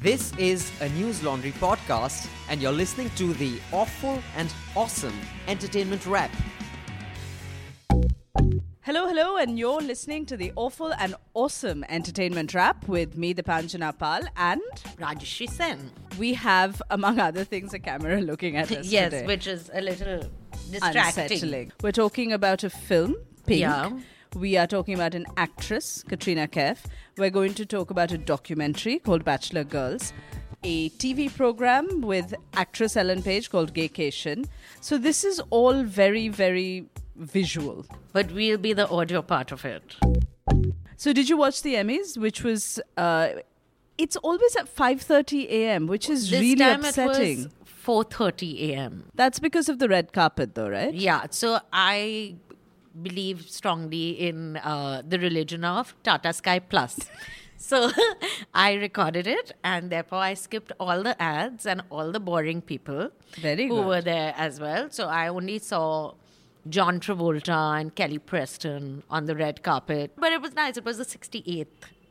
This is a News Laundry podcast, and you're listening to the awful and awesome entertainment wrap. Hello, hello, and you're listening to the awful and awesome entertainment wrap with me, Deepanjana Pal, and Rajyasree Sen. we have, among other things, a camera looking at us yes, today. which is a little distracting. unsettling. We're talking about a film, Pink. Yeah. We are talking about an actress, Katrina Kaif. We're going to talk about a documentary called Bachelor Girls, a TV program with actress Ellen Page called Gaycation. So this is all very, very visual. But we'll be the audio part of it. So did you watch the Emmys, which was? Uh, it's always at 5:30 a.m., which is This really time upsetting. it was 4:30 a.m. That's because of the red carpet, though, right? Yeah, so I believe strongly in uh, the religion of Tata Sky Plus. So I recorded it, and therefore I skipped all the ads and all the boring people Very who good. were there as well. So I only saw John Travolta and Kelly Preston on the red carpet, but it was nice. It was the 68th.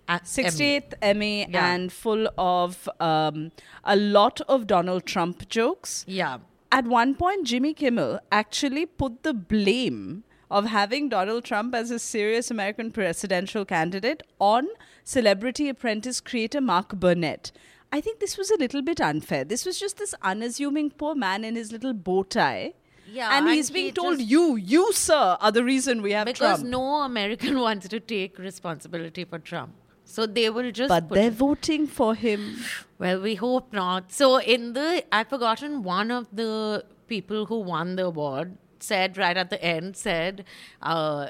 a- 68th Emmy Yeah. and full of um, a lot of Donald Trump jokes. Yeah. At one point, Jimmy Kimmel actually put the blame of having Donald Trump as a serious American presidential candidate on Celebrity Apprentice creator Mark Burnett. I think this was a little bit unfair. This was just this unassuming poor man in his little bow tie. Yeah, and and he's being he told, "You, you, sir, are the reason we have Because Trump." Because no American wants to take responsibility for Trump. So they will just but they're it- voting for him. Well, we hope not. So in the I've forgotten one of the people who won the award said right at the end said uh,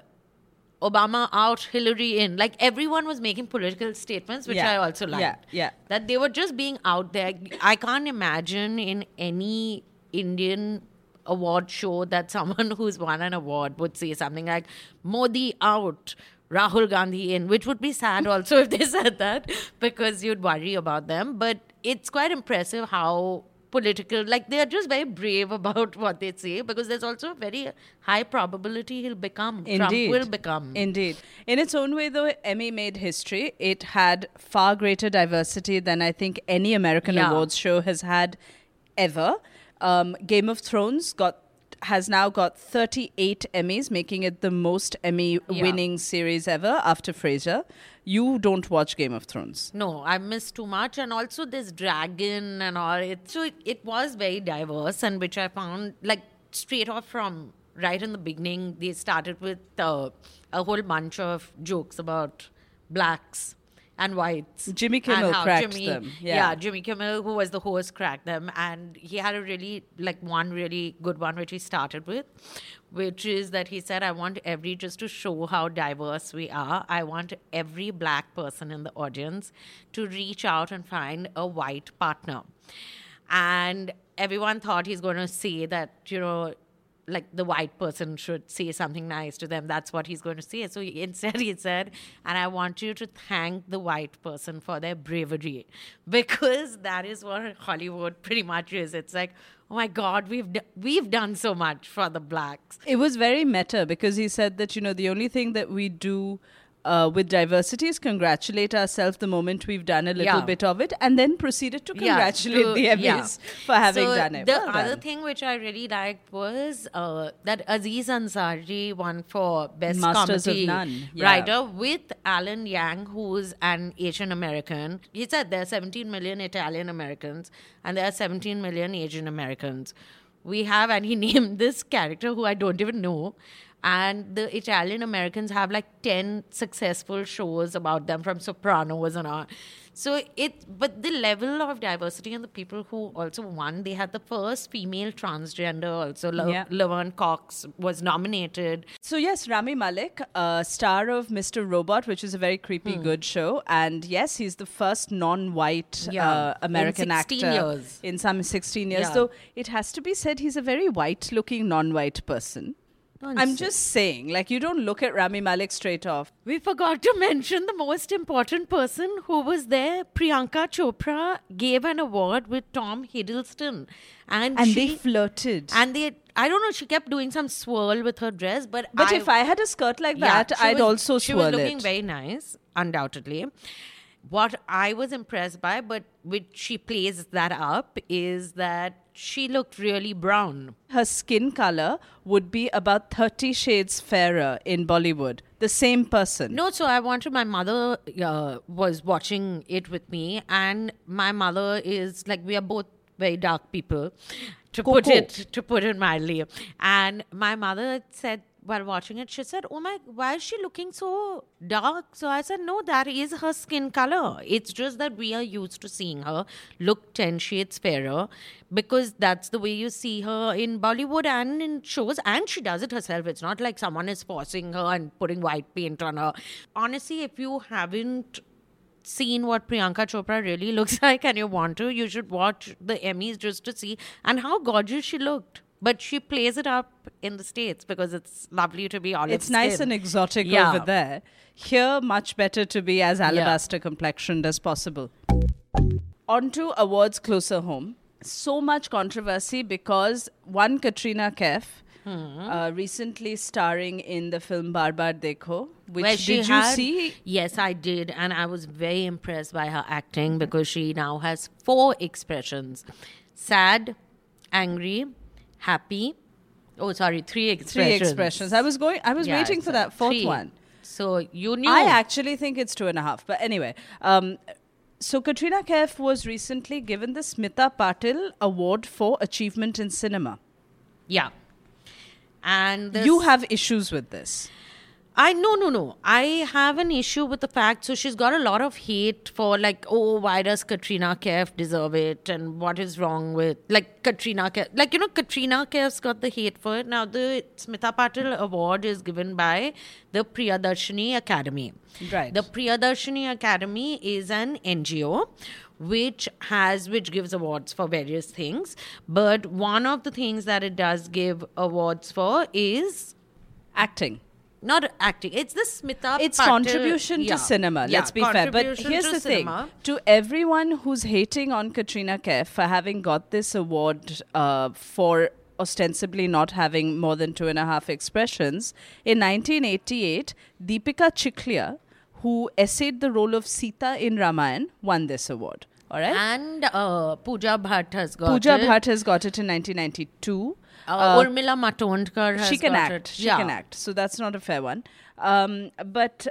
Obama out, Hillary in. Like everyone was making political statements, which Yeah. I also liked. Yeah, yeah. That they were just being out there. I can't imagine in any Indian award show that someone who's won an award would say something like Modi out. Rahul Gandhi in, which would be sad also if they said that because you'd worry about them. But it's quite impressive how political, like they're just very brave about what they say because there's also a very high probability he'll become. Trump Indeed. will become. Indeed. In its own way, though, Emmy made history. It had far greater diversity than I think any American Yeah. awards show has had ever. Um, Game of Thrones got has now got 38 Emmys, making it the most Emmy winning series ever after Frasier. You don't watch Game of Thrones. No, I missed too much, and also this dragon and all. It so it, it was very diverse, and which I found like straight off from right in the beginning. They started with uh, a whole bunch of jokes about blacks and whites. Jimmy Kimmel cracked Jimmy, them, yeah. Jimmy Kimmel, who was the host, cracked them, and he had a really like one really good one which he started with, which is that he said, "I want every just to show how diverse we are. I want every black person in the audience to reach out and find a white partner." And everyone thought he's going to say that you know like the white person should say something nice to them. That's what he's going to say. So instead, he said, and I want you to thank the white person for their bravery because that is what Hollywood pretty much is. It's like, oh my God, we've d- we've done so much for the blacks. It was very meta because he said that, you know, the only thing that we do uh, with diversity is congratulate ourselves the moment we've done a little Yeah. bit of it and then proceeded to Yeah, congratulate to- the Emmys yeah. for having So done it. The Well other done. thing which I really liked was uh, that Aziz Ansari won for best Masters of comedy None, yeah. writer with Alan Yang, who's an Asian American. He said there are 17 million Italian Americans and there are 17 million Asian Americans. We have, and he named this character who I don't even know. And the Italian Americans have like 10 successful shows about them from Sopranos and all. So it, but the level of diversity and the people who also won, they had the first female transgender also. La- Yeah. Laverne Cox was nominated. So yes, Rami Malek, uh, star of Mr. Robot, which is a very creepy Hmm. good show, and yes, he's the first non-white Yeah, uh, in American 16 actor years. in some 16 years. Yeah. Though it has to be said, he's a very white-looking non-white person. I'm just saying, like you don't look at Rami Malek straight off. We forgot to mention the most important person who was there. Priyanka Chopra gave an award with Tom Hiddleston, and, And she, they flirted. and they. I don't know. She kept doing some swirl with her dress, but but I, if I had a skirt like Yeah, that, I'd was- also she was looking it. very nice, undoubtedly. What I was impressed by, but which she plays that up, is that she looked really brown. Her skin color would be about 30 shades fairer in Bollywood. The same person. No, so I wanted my mother uh, was watching it with me, and my mother is like we are both very dark people, to put it to put it mildly. And my mother said while watching it, she said, "Oh my, why is she looking so dark?" So I said, "No, that is her skin color. It's just that we are used to seeing her look ten shades fairer." Because that's the way you see her in Bollywood and in shows, and she does it herself. It's not like someone is forcing her and putting white paint on her. Honestly, if you haven't seen what Priyanka Chopra really looks like and you want to, you should watch the Emmys just to see and how gorgeous she looked. But she plays it up in the States because it's lovely to be olive It's nice and exotic Yeah. over there. Here, much better to be as alabaster complexioned as possible. On to awards closer home. So much controversy because one Katrina Kaif, Hmm. uh, recently starring in the film Baar Baar Dekho, which Where she did you had- see? Yes, I did, and I was very impressed by her acting because she now has four expressions: sad, angry, happy. Oh, sorry, three Three expressions. expressions. I was going. I was Yeah, waiting for that fourth three. one. So you knew. I actually think it's two and a half. But anyway, um, so Katrina Kaif was recently given the Smita Patil Award for Achievement in Cinema. yeah. And You have issues with this. I no no no. I have an issue with the fact. So she's got a lot of hate for like, oh, why does Katrina Kaif deserve it, and what is wrong with like Katrina Kaif? Like you know, Katrina Kaif's got the hate for it. Now the Smita Patil Award is given by the Priyadarshini Academy. Right. The Priyadarshini Academy is an NGO which has which gives awards for various things but one of the things that it does give awards for is Acting. Not acting. It's the Smita. It's Patil- contribution yeah. to cinema. Yeah, Let's be fair. But here's the cinema. thing: to everyone who's hating on Katrina Kaif for having got this award uh, for ostensibly not having more than two and a half expressions, in 1988, Deepika Chikhalia, who essayed the role of Sita in Ramayan, won this award. All right. And uh, Pooja Bhatt has got Pooja it. Bhatt has got it in 1992. Uh, Urmila Matondkar has she can act. it. She yeah. can act. So that's not a fair one. Um, but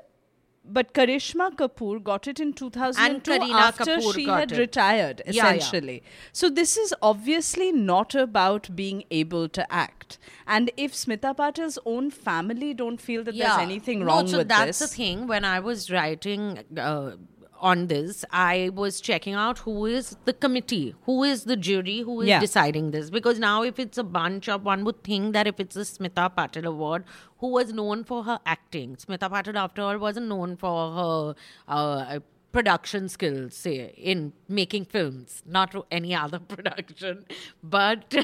but Karishma Kapoor got it in 2002 Kareena after Kapoor she had it. retired, Yeah, yeah. essentially. So this is obviously not about being able to act. And if Smita Patil's own family don't feel that there's anything no, wrong so with that's this, that's the thing. When I was writing uh, on this, I was checking out who is the committee, who is the jury, who is Yeah. deciding this. Because now, if it's a bunch of, one would think that if it's a Smita Patil Award, who was known for her acting, Smita Patil, after all, wasn't known for her. Uh, production skills say in making films not any other production but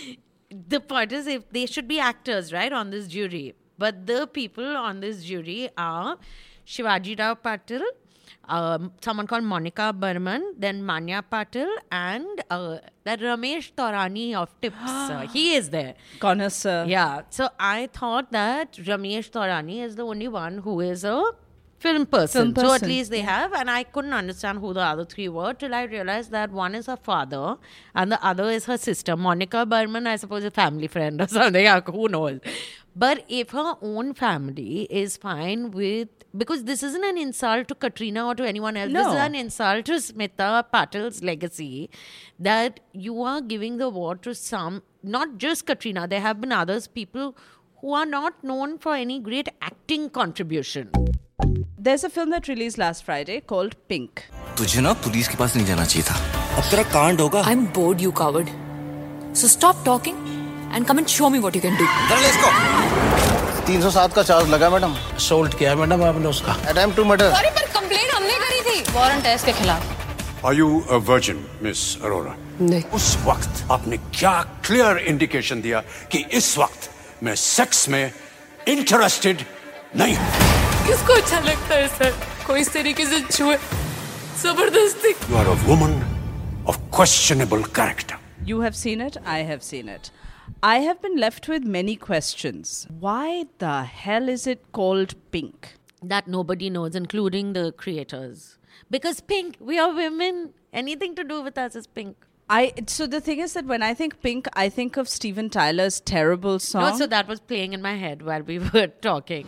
the point is if they should be actors right on this jury but the people on this jury are shivaji rao patil um, someone called monica burman then manya patil and uh, that ramesh taurani of tips uh, he is there connoisseur. yeah. So I thought that Ramesh Taurani is the only one who is a film person. Film So at least they have, and I couldn't understand who the other three were till I realized that one is her father and the other is her sister. Monica Berman, I suppose, a family friend or something. Yeah, Who knows? But if her own family is fine with, because this isn't an insult to Katrina or to anyone else, no. this is an insult to Smita Patil's legacy that you are giving the award to some, not just Katrina, there have been others, people who are not known for any great acting contribution. There's a film that released last Friday called Pink. I'm bored you coward so stop talking and come and show me what you can do. चल let's go 307 का charge लगा madam. Assault किया madam आपने उसका। Attempt to murder अरे पर complain हमने करी थी। वारंट है इसके खिलाफ। Are you a virgin, Miss Arora? नहीं। उस वक्त आपने क्या क्लियर इंडिकेशन दिया कि इस वक्त मैं सेक्स में इंटरेस्टेड नहीं किसको अच्छा लगता है सर कोई इस तरीके से छुए। ज़बरदस्ती। You are a woman of questionable character You have seen it, I have seen it. I have been left with many questions. Why the hell is it called Pink? That nobody knows, including the creators. Because pink, we are women. Anything to do with us is pink. I so the thing is that when I think Pink, I think of Steven Tyler's terrible song. Also, that was playing in my head while we were talking.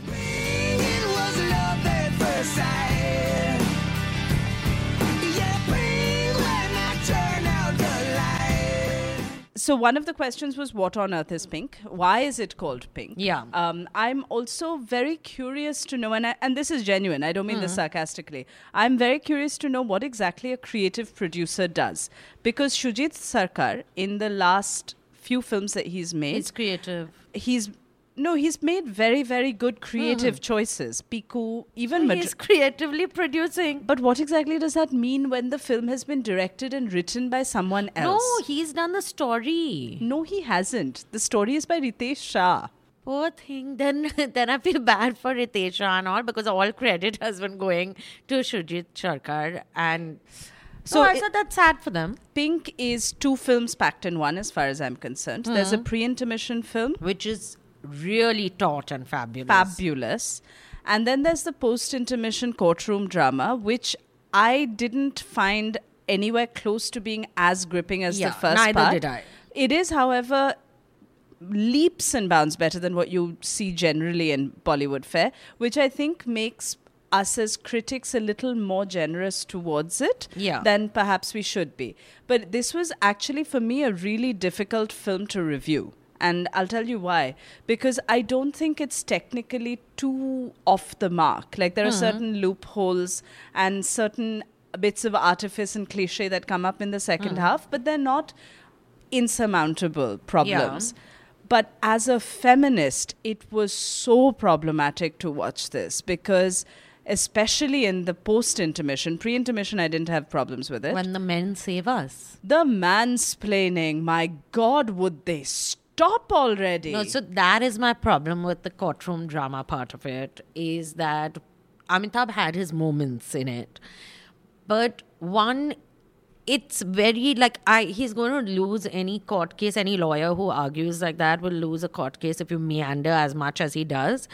So one of the questions was what on earth is pink why is it called pink Yeah. um, i'm also very curious to know and, I, and this is genuine i don't mean Hmm. this sarcastically i'm very curious to know what exactly a creative producer does because shoojit sircar in the last few films that he's made It's creative. he's no he's made very very good hmm. creative choices piku even He's creatively producing. but what exactly does that mean when the film has been directed and written by someone else No, he's done the story. no, he hasn't. The story is by Ritesh Shah. Poor thing. Then, then I feel bad for Ritesh Shah and all because all credit has been going to Shoojit Sircar. And so, So I thought that's sad for them, Pink is two films packed in one, as far as I'm concerned. There's a hmm. pre intermission film, which is really taut and fabulous. fabulous. And then there's the post intermission courtroom drama, which I didn't find anywhere close to being as gripping as Yeah, the first neither part. did I. It is, however, leaps and bounds better than what you see generally in Bollywood fare, which I think makes us as critics a little more generous towards it Yeah. than perhaps we should be. But this was actually for me a really difficult film to review. And I'll tell you why. Because I don't think it's technically too off the mark. Like there are hmm. certain loopholes and certain bits of artifice and cliche that come up in the second hmm. half, but they're not insurmountable problems. But as a feminist, it was so problematic to watch this because, especially in the post intermission, pre intermission, I didn't have problems with it. When the men save us. the mansplaining, my God, would they stop already? No, so that is my problem with the courtroom drama part of it is that Amitabh had his moments in it. But one, it's very like I he's going to lose any court case. Any lawyer who argues like that will lose a court case if you meander as much as he does.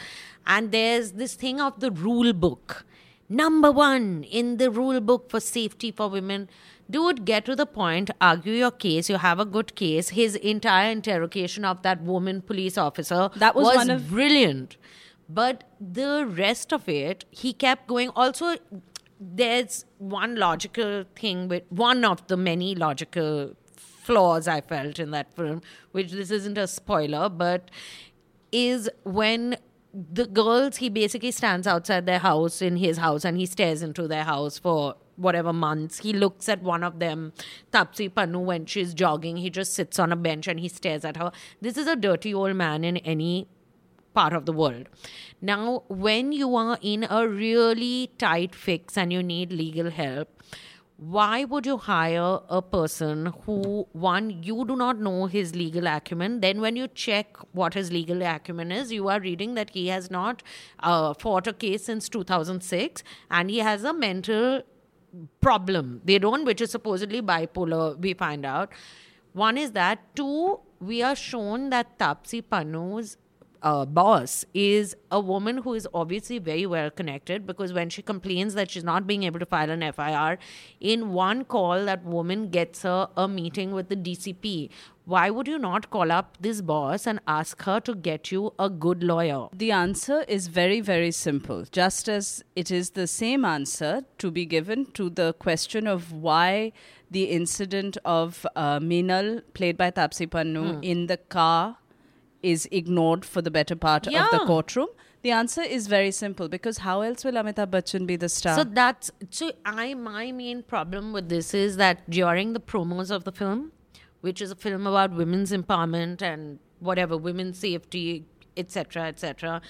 And there's this thing of the rule book. Number one in the rule book for safety for women. Dude, get to the point, argue your case. You have a good case. His entire interrogation of that woman police officer That was one of- brilliant. But the rest of it, he kept going. Also, there's one logical thing with one of the many logical flaws I felt in that film, which this isn't a spoiler, but is when the girls, he basically stands outside their house in his house and he stares into their house for whatever months. He looks at one of them, Taapsee Pannu, when she's jogging. He just sits on a bench and he stares at her. This is a dirty old man in any part of the world. Now, when you are in a really tight fix and you need legal help, why would you hire a person who, one, you do not know his legal acumen? Then, when you check what his legal acumen is, you are reading that he has not uh, fought a case since 2006 and he has a mental problem. They don't, which is supposedly bipolar, we find out. One is that. Two, we are shown that Taapsee Pannu's uh, boss is a woman who is obviously very well connected because when she complains that she's not being able to file an FIR, in one call, that woman gets her a meeting with the DCP. Why would you not call up this boss and ask her to get you a good lawyer? The answer is very, very simple. Just as it is the same answer to be given to the question of why the incident of uh, Meenal, played by Taapsee Pannu, in the car is ignored for the better part of the courtroom. The answer is very simple because how else will Amitabh Bachchan be the star? So that's so I my main problem with this is that during the promos of the film, which is a film about women's empowerment and whatever women's safety, etc., etc.,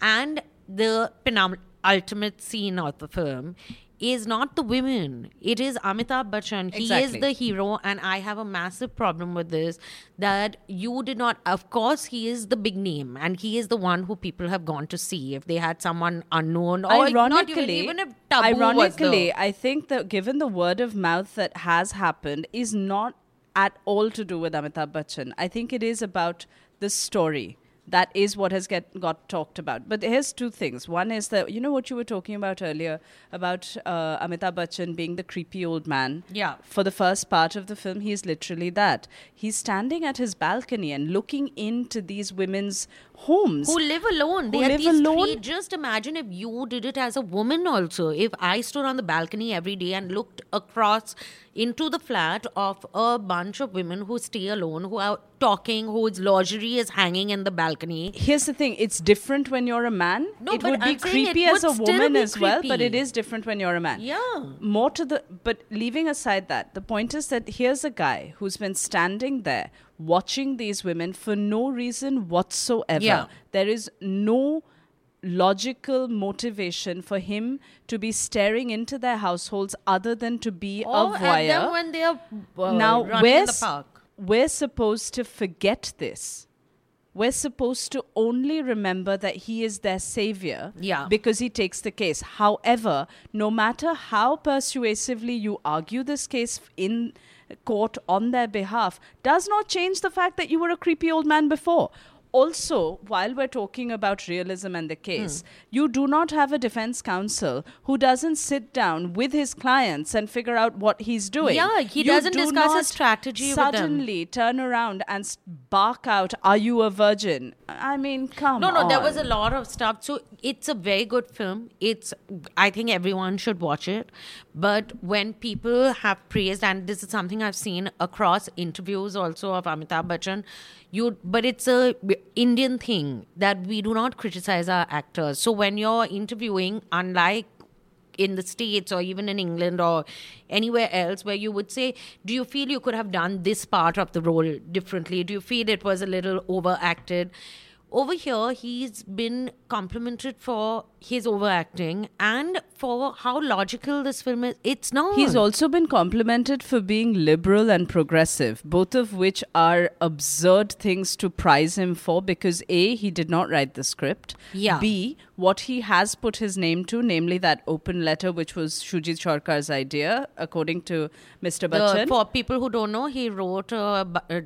and the penul- ultimate scene of the film is not the women. It is Amitabh Bachchan. He is the hero, and I have a massive problem with this. That you did not. Of course, he is the big name, and he is the one who people have gone to see. If they had someone unknown, or even, ironically, even Tabu ironically, I think that given the word of mouth that has happened is not at all to do with Amitabh Bachchan. I think it is about the story. That is what has get got talked about. But here's two things. One is that you know what you were talking about earlier about uh, Amitabh Bachchan being the creepy old man. Yeah. For the first part of the film, he's literally that. He's standing at his balcony and looking into these women's homes. who live alone. They live these alone. Three, just imagine if you did it as a woman also. If I stood on the balcony every day and looked across into the flat of a bunch of women who stay alone, who are talking, whose lingerie is hanging in the balcony. Here's the thing: it's different when you're a man. No, it but would be I'm it creepy as a woman be as well, but it is different when you're a man. Yeah. More to the, but leaving aside that, the point is that here's a guy who's been standing there watching these women for no reason whatsoever. Yeah. There is no logical motivation for him to be staring into their households other than to be Or a voyeur. them when they are uh, now running we're, the we're supposed to forget this. We're supposed to only remember that he is their savior Yeah. because he takes the case. However no matter how persuasively you argue this case in court on their behalf does not change the fact that you were a creepy old man before also, while we're talking about realism and the case, Hmm. you do not have a defense counsel who doesn't sit down with his clients and figure out what he's doing. Yeah, he You doesn't do discuss his not strategy. Suddenly turn around and bark out, "Are you a virgin?" I mean, come on. No, no, there was a lot of stuff. So it's a very good film. It's, I think everyone should watch it. But when people have praised, and this is something I've seen across interviews also of Amitabh Bachchan, you, but it's a Indian thing that we do not criticize our actors. So when you're interviewing, unlike in the states or even in england or anywhere else where you would say do you feel you could have done this part of the role differently do you feel it was a little overacted over here he's been complimented for his overacting and for how logical this film is it's not He's also been complimented for being liberal and progressive, both of which are absurd things to prize him for because A, he did not write the script. Yeah. B, what he has put his name to, namely that open letter, which was Shoojit Sircar's idea, according to Mr. The- Bachchan. for people who don't know, he wrote, uh, uh,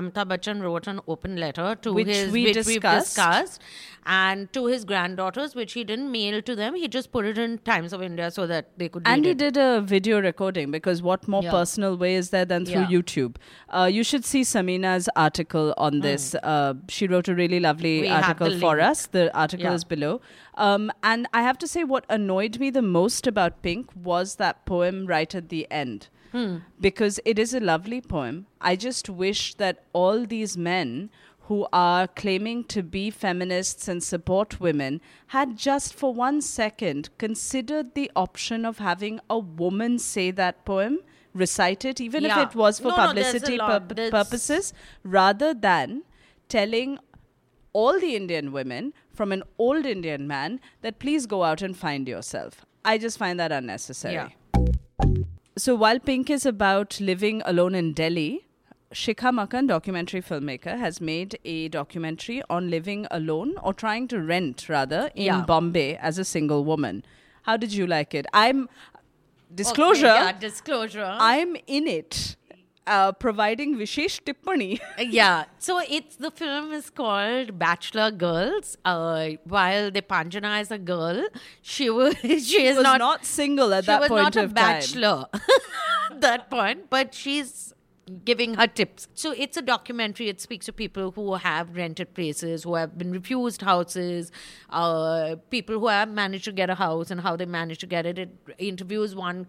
Amitabh Bachchan wrote an open letter to Which his, we which discussed. we've discussed, and to his granddaughters, which he didn't mail to them. He just put it in Times of India so that they could. and he it. did a video recording because what more Yeah. personal way is there than through Yeah. YouTube? Uh, you should see Samina's article on this. Uh, she wrote a really lovely. We article for us. The article Yeah. is below. Um, and I have to say, what annoyed me the most about Pink was that poem right at the end. Hmm. Because it is a lovely poem. I just wish that all these men who are claiming to be feminists and support women had just for one second considered the option of having a woman say that poem, recite it, even Yeah. if it was for No, no, publicity purp- There's- purposes, rather than telling all the Indian women from an old Indian man that please go out and find yourself. I just find that unnecessary. Yeah. So while Pink is about living alone in Delhi, Shikha Makan, documentary filmmaker, has made a documentary on living alone or trying to rent rather in Yeah. Bombay as a single woman. How did you like it? I'm disclosure. Okay, yeah, disclosure. I'm in it, uh, providing Vishesh Tippani. yeah. So it's the film is called Bachelor Girls. Uh, while Deepanjana is a girl, she was she is was not, not, single at that point of time. she was not a bachelor at that point, but she's giving her tips. So it's a documentary. It speaks to people who have rented places, who have been refused houses, uh, people who have managed to get a house and how they managed to get it. It interviews one.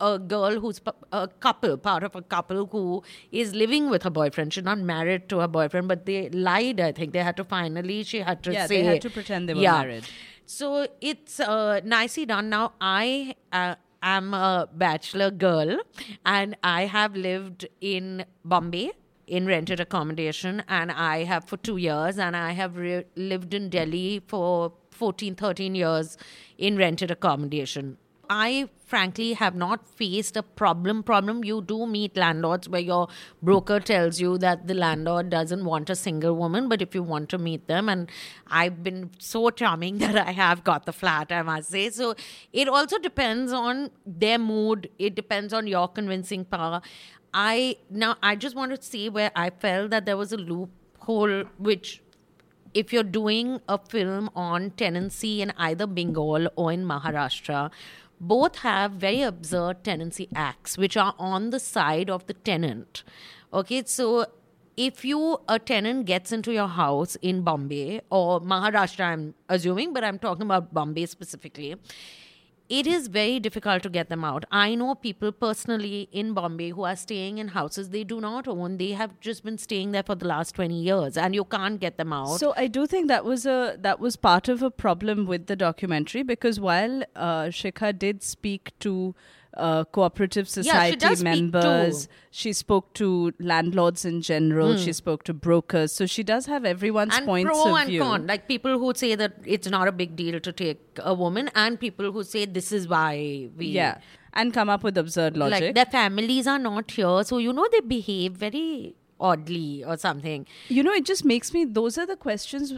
a girl who's a couple, part of a couple who is living with her boyfriend. She's not married to her boyfriend, but they lied. I think they had to finally. She had to Yeah, say they had to pretend they were Yeah. married. So it's uh, nicely done. Now I uh, am a bachelor girl, and I have lived in Bombay in rented accommodation, and I have for two years, and I have re- lived in Delhi for 14, 13 years in rented accommodation. I frankly have not faced a problem. Problem you do meet landlords where your broker tells you that the landlord doesn't want a single woman, but if you want to meet them, and I've been so charming that I have got the flat, I must say. So it also depends on their mood. It depends on your convincing power. I now I just want to see where I felt that there was a loophole which if you're doing a film on tenancy in either Bengal or in Maharashtra, both have very absurd tenancy acts which are on the side of the tenant. Okay, so if you a tenant gets into your house in Bombay or Maharashtra, I'm assuming, but I'm talking about Bombay specifically it is very difficult to get them out. I know people personally in Bombay who are staying in houses they do not own. They have just been staying there for the last 20 years and you can't get them out. So I do think that was a that was part of a problem with the documentary because while uh, Shikha did speak to uh, cooperative Yeah, she society members, she spoke to landlords in general, she spoke to brokers. So she does have everyone's and points pro of and view. con, like people who say that it's not a big deal to take a woman, and people who say this is why we Yeah, and come up with absurd logic. like their families are not here, so you know they behave very oddly or something. you know it just makes me those are the questions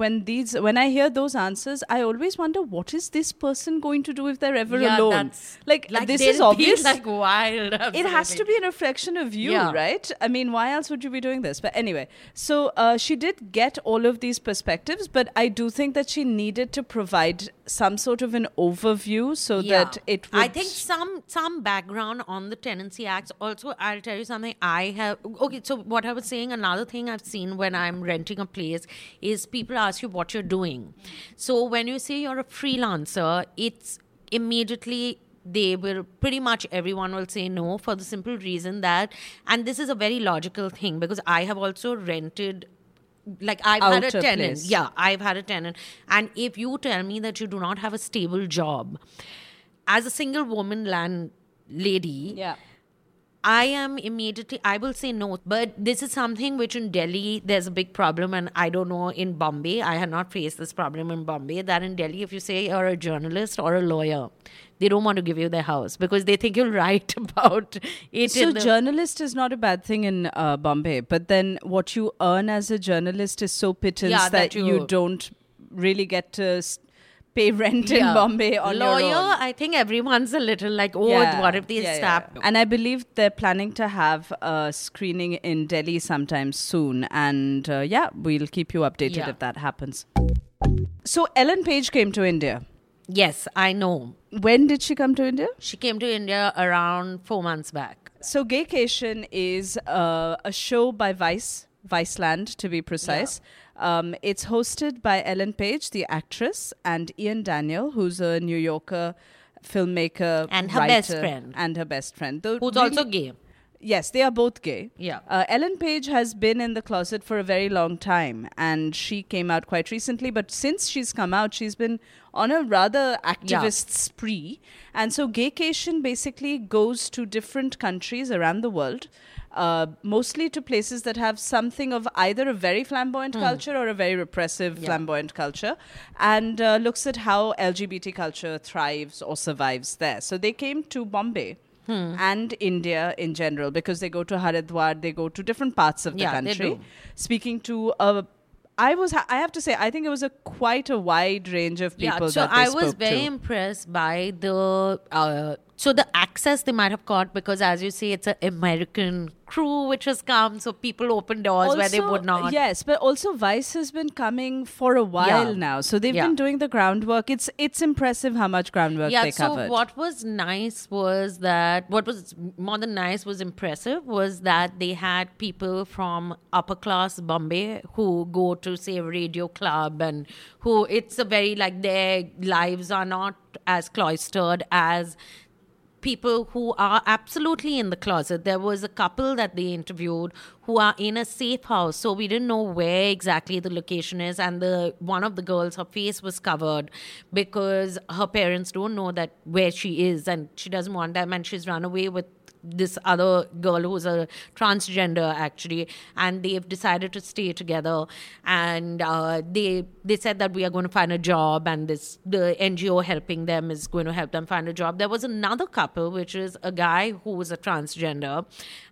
when these when i hear those answers i always wonder what is this person going to do if they're ever Yeah, alone that's- like, like this is obvious like wild. it has to be a reflection of you Yeah. right i mean why else would you be doing this but anyway so uh, she did get all of these perspectives but i do think that she needed to provide some sort of an overview so that it would I think some some background on the tenancy acts. Also, I'll tell you something. I have okay. So what I was saying, another thing I've seen when I'm renting a place is people ask you what you're doing. So when you say you're a freelancer, it's immediately they will pretty much everyone will say no for the simple reason that and this is a very logical thing because I have also rented like I've had a a tenant. place. Yeah, I've had a tenant. And if you tell me that you do not have a stable job, as a single woman land lady, yeah I am immediately, I will say no. But this is something which in Delhi, there's a big problem. And I don't know in Bombay, I had not faced this problem in Bombay. That in Delhi, if you say you're a journalist or a lawyer, they don't want to give you their house because they think you'll write about it. so in the, journalist is not a bad thing in uh, Bombay, but then what you earn as a journalist is so pittance Yeah, that, that you, you- don't really get to pay rent in Bombay on lawyer. I think everyone's a little like, oh, Yeah, what if they yeah, stop? yeah. And I believe they're planning to have a screening in Delhi sometime soon. And uh, yeah, we'll keep you updated Yeah. if that happens. So Ellen Page came to India. Yes, I know. When did she come to India? She came to India around four months back. So Gaycation is uh, a show by Vice, Viceland to be precise. Um, it's hosted by Ellen Page, the actress, and Ian Daniel, who's a New Yorker filmmaker And her best friend. and her best friend, Though Who's really- also gay. Yes, they are both gay. Yeah. Uh, Ellen Page has been in the closet for a very long time, and she came out quite recently. But since she's come out, she's been on a rather activist spree. And so, Gaycation basically goes to different countries around the world, uh, mostly to places that have something of either a very flamboyant culture or a very repressive flamboyant culture, and uh, looks at how LGBT culture thrives or survives there. So, they came to Bombay and India in general because they go to Haridwar, they go to different parts of the Yeah, country, speaking to a. I was. I have to say, I think it was a quite a wide range of people yeah, so I was very to. impressed by the uh, so the access they might have got because, as you say, it's an American crew which has come, so people open doors where they would not. Yes, but also Vice has been coming for a while Yeah. now, so they've Yeah. been doing the groundwork. It's it's impressive how much groundwork yeah, they so covered. what was nice was that what was more than nice was impressive was that they had people from upper class Bombay who go to say a radio club and who it's a very like their lives are not as cloistered as people who are absolutely in the closet. There was a couple that they interviewed who are in a safe house, so we didn't know where exactly the location is. And the one of the girls, her face was covered because her parents don't know that where she is, and she doesn't want them, and she's run away with this other girl who's a transgender actually and they've decided to stay together and uh, they they said that we are going to find a job and this the ngo helping them is going to help them find a job there was another couple which is a guy who was a transgender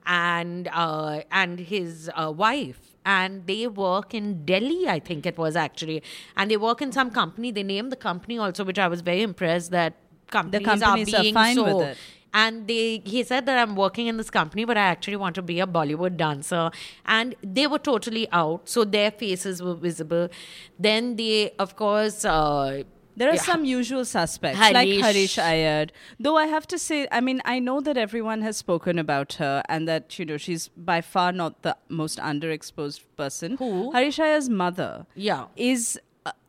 and uh, and his uh, wife and they work in Delhi, I think it was actually. And they work in some company. They named the company also, which I was very impressed that companies companies are are being fine so with it. And they he said that I'm working in this company, but I actually want to be a Bollywood dancer. And they were totally out, so their faces were visible. Then they, of course. Uh, There are yeah, some usual suspects like Harish. Harish Iyer. Though I have to say, I mean, I know that everyone has spoken about her and that, you know, she's by far not the most underexposed person. Who? Harish Iyer's mother. Yeah. Is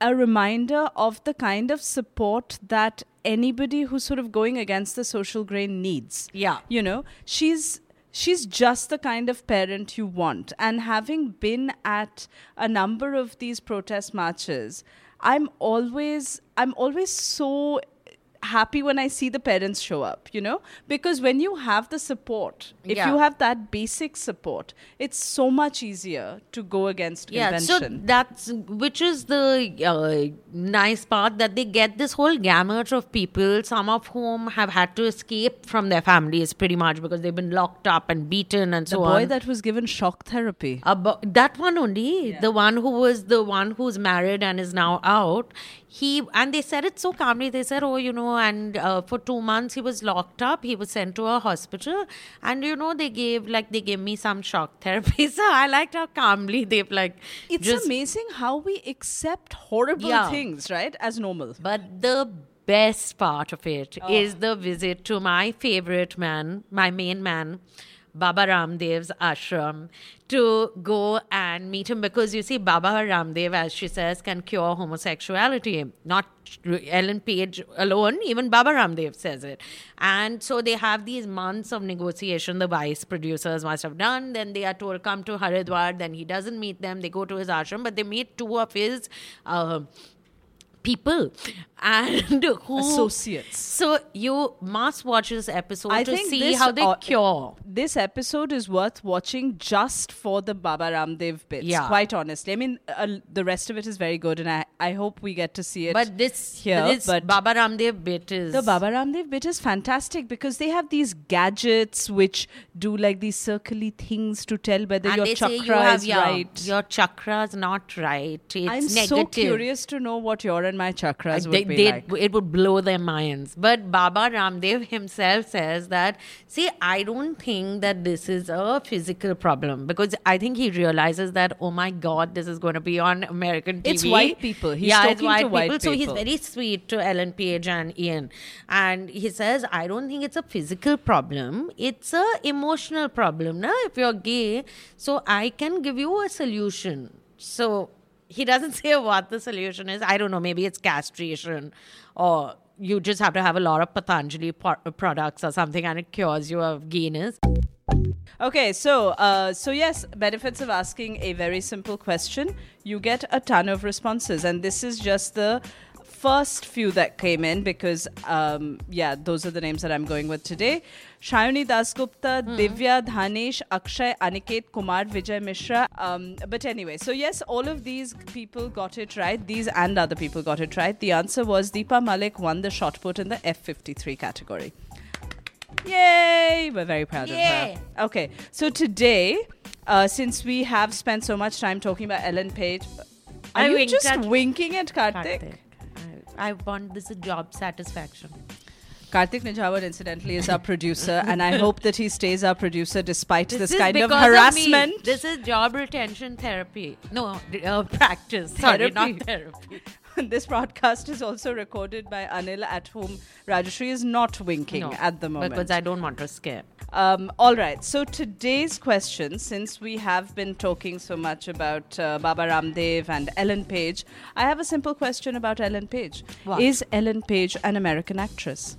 a reminder of the kind of support that anybody who's sort of going against the social grain needs. Yeah. You know, she's she's just the kind of parent you want and having been at a number of these protest marches i'm always i'm always so happy when i see the parents show up you know? Because when you have the support if Yeah. you have that basic support it's so much easier to go against yeah so that's which is the uh, nice part that they get this whole gamut of people some of whom have had to escape from their families pretty much because they've been locked up and beaten and the so boy on. that was given shock therapy. That one only? The one who was the one who's married and is now out he and they said it so calmly. They said oh you know and uh, for two months he was locked up. He was sent to a hospital. And you know they gave like they gave me some shock therapy. So i liked how calmly they've like it's just amazing how we accept horrible Yeah. things right as normal. But the best part of it is Oh. the visit to my favorite man, my main man, Baba Ramdev's ashram, to go and meet him because you see, Baba Ramdev, as she says, can cure homosexuality. Not Ellen Page alone, even Baba Ramdev says it. And so they have these months of negotiation the vice producers must have done. Then they are told, come to Haridwar. Then he doesn't meet them. They go to his ashram, but they meet two of his. Uh, people and who Associates. So you must watch this episode I to see how they au- cure. This episode is worth watching just for the Baba Ramdev bits. Yeah. Quite honestly, I mean, uh, the rest of it is very good, and I, I hope we get to see it. But this here, this but Baba Ramdev bit is the Baba Ramdev bit is fantastic because they have these gadgets which do like these circly things to tell whether and your chakra you have is yeah, right. your chakra's not right. It's I'm negative. so curious to know what your and my chakras would they, be they- like. it would blow their minds. But Baba Ramdev himself says that, see, I don't think that this is a physical problem because I think he realizes that, oh my God, this is going to be on American TV. It's white people. He's yeah, it's white to white people. So he's very sweet to Ellen Page and Ian. And he says, I don't think it's a physical problem. It's a emotional problem. Na? If you're gay, so I can give you a solution. So he doesn't say what the solution is. I don't know. Maybe it's castration or you just have to have a lot of Patanjali products or something and it cures you of gayness. Okay, so uh, so yes, benefits of asking a very simple question. You get a ton of responses, and this is just the first few that came in because um, yeah, those are the names that I'm going with today. Shayoni Dasgupta, Divya Dhanesh, Akshay, Aniket Kumar, Vijay Mishra. Um, but anyway, so yes, all of these people got it right. These and other people got it right. The answer was Deepa Malik won the shot put in the F53 category. Yay! We're very proud Yay. of her. Okay, so today, uh, since we have spent so much time talking about Ellen Page, are I you winked just winking at Karthik? Karthik. I, want this job satisfaction. Karthik Nijawar, incidentally, is our producer, and I hope that he stays our producer despite this, is kind of harassment. This is job retention therapy. No, uh, practice. Sorry, not therapy. this broadcast is also recorded by Anil, at whom Rajyasree is not winking No, at the moment. Because I don't want to scare. Um, all right. So today's question, since we have been talking so much about uh, Baba Ramdev and Ellen Page, I have a simple question about Ellen Page. What? Is Ellen Page an American actress?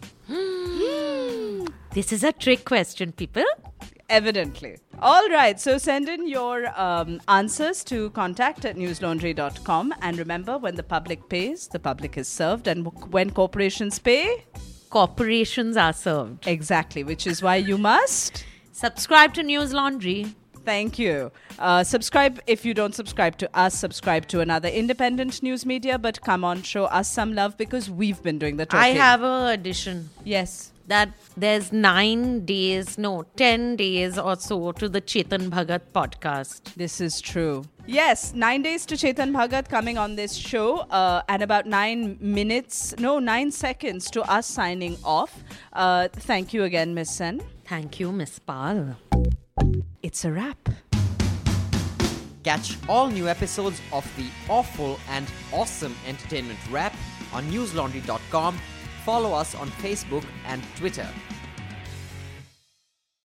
This is a trick question, people. Evidently. All right. So send in your um, answers to contact at newslaundry.com. And remember, when the public pays, the public is served. And when corporations pay, Corporations are served. exactly, which is why you must. Subscribe to News Laundry. Thank you. Uh, subscribe if you don't subscribe to us. Subscribe to another independent news media. But come on, show us some love because we've been doing the talking. I have a addition yes. that there's nine days, no, ten days or so to the Chetan Bhagat podcast. This is true. Yes, nine days to Chetan Bhagat coming on this show, uh, and about nine minutes, no, nine seconds to us signing off. Uh, thank you again, Miss Sen. Thank you, Miss Pal. It's a wrap. Catch all new episodes of the awful and awesome entertainment wrap on newslaundry.com. Follow us on Facebook and Twitter.